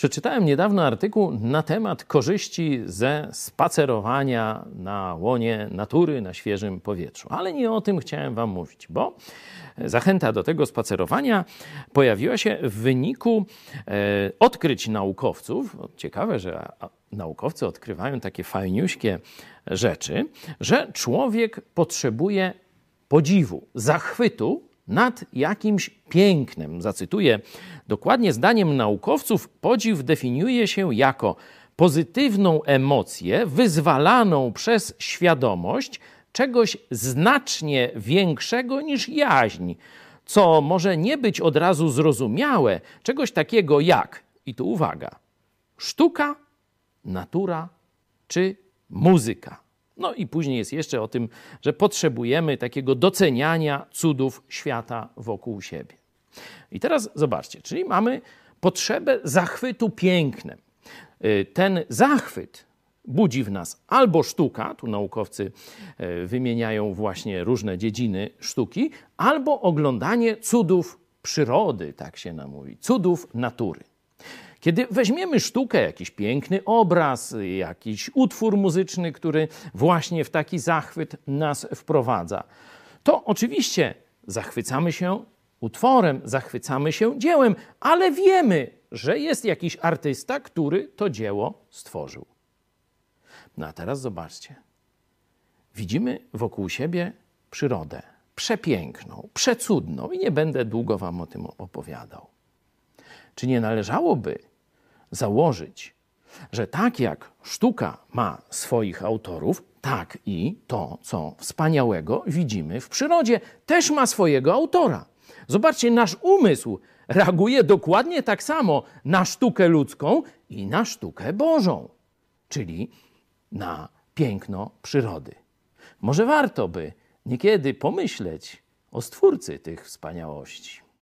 Przeczytałem niedawno artykuł na temat korzyści ze spacerowania na łonie natury, na świeżym powietrzu. Ale nie o tym chciałem Wam mówić, bo zachęta do tego spacerowania pojawiła się w wyniku e, odkryć naukowców. Ciekawe, że naukowcy odkrywają takie fajniuśkie rzeczy, że człowiek potrzebuje podziwu, zachwytu nad jakimś pięknem. Zacytuję dokładnie zdaniem naukowców: podziw definiuje się jako pozytywną emocję wyzwalaną przez świadomość czegoś znacznie większego niż jaźń, co może nie być od razu zrozumiałe, czegoś takiego jak, i tu uwaga, sztuka, natura czy muzyka. No i później jest jeszcze o tym, że potrzebujemy takiego doceniania cudów świata wokół siebie. I teraz zobaczcie, czyli mamy potrzebę zachwytu pięknem. Y, ten zachwyt budzi w nas albo sztuka, tu naukowcy y, wymieniają właśnie różne dziedziny sztuki, albo oglądanie cudów przyrody, tak się nam mówi, cudów natury. Kiedy weźmiemy sztukę, jakiś piękny obraz, jakiś utwór muzyczny, który właśnie w taki zachwyt nas wprowadza, to oczywiście zachwycamy się utworem, zachwycamy się dziełem, ale wiemy, że jest jakiś artysta, który to dzieło stworzył. No a teraz zobaczcie. Widzimy wokół siebie przyrodę przepiękną, przecudną i nie będę długo Wam o tym opowiadał. Czy nie należałoby założyć, że tak jak sztuka ma swoich autorów, tak i to, co wspaniałego widzimy w przyrodzie, też ma swojego autora. Zobaczcie, nasz umysł reaguje dokładnie tak samo na sztukę ludzką i na sztukę Bożą, czyli na piękno przyrody. Może warto by niekiedy pomyśleć o stwórcy tych wspaniałości.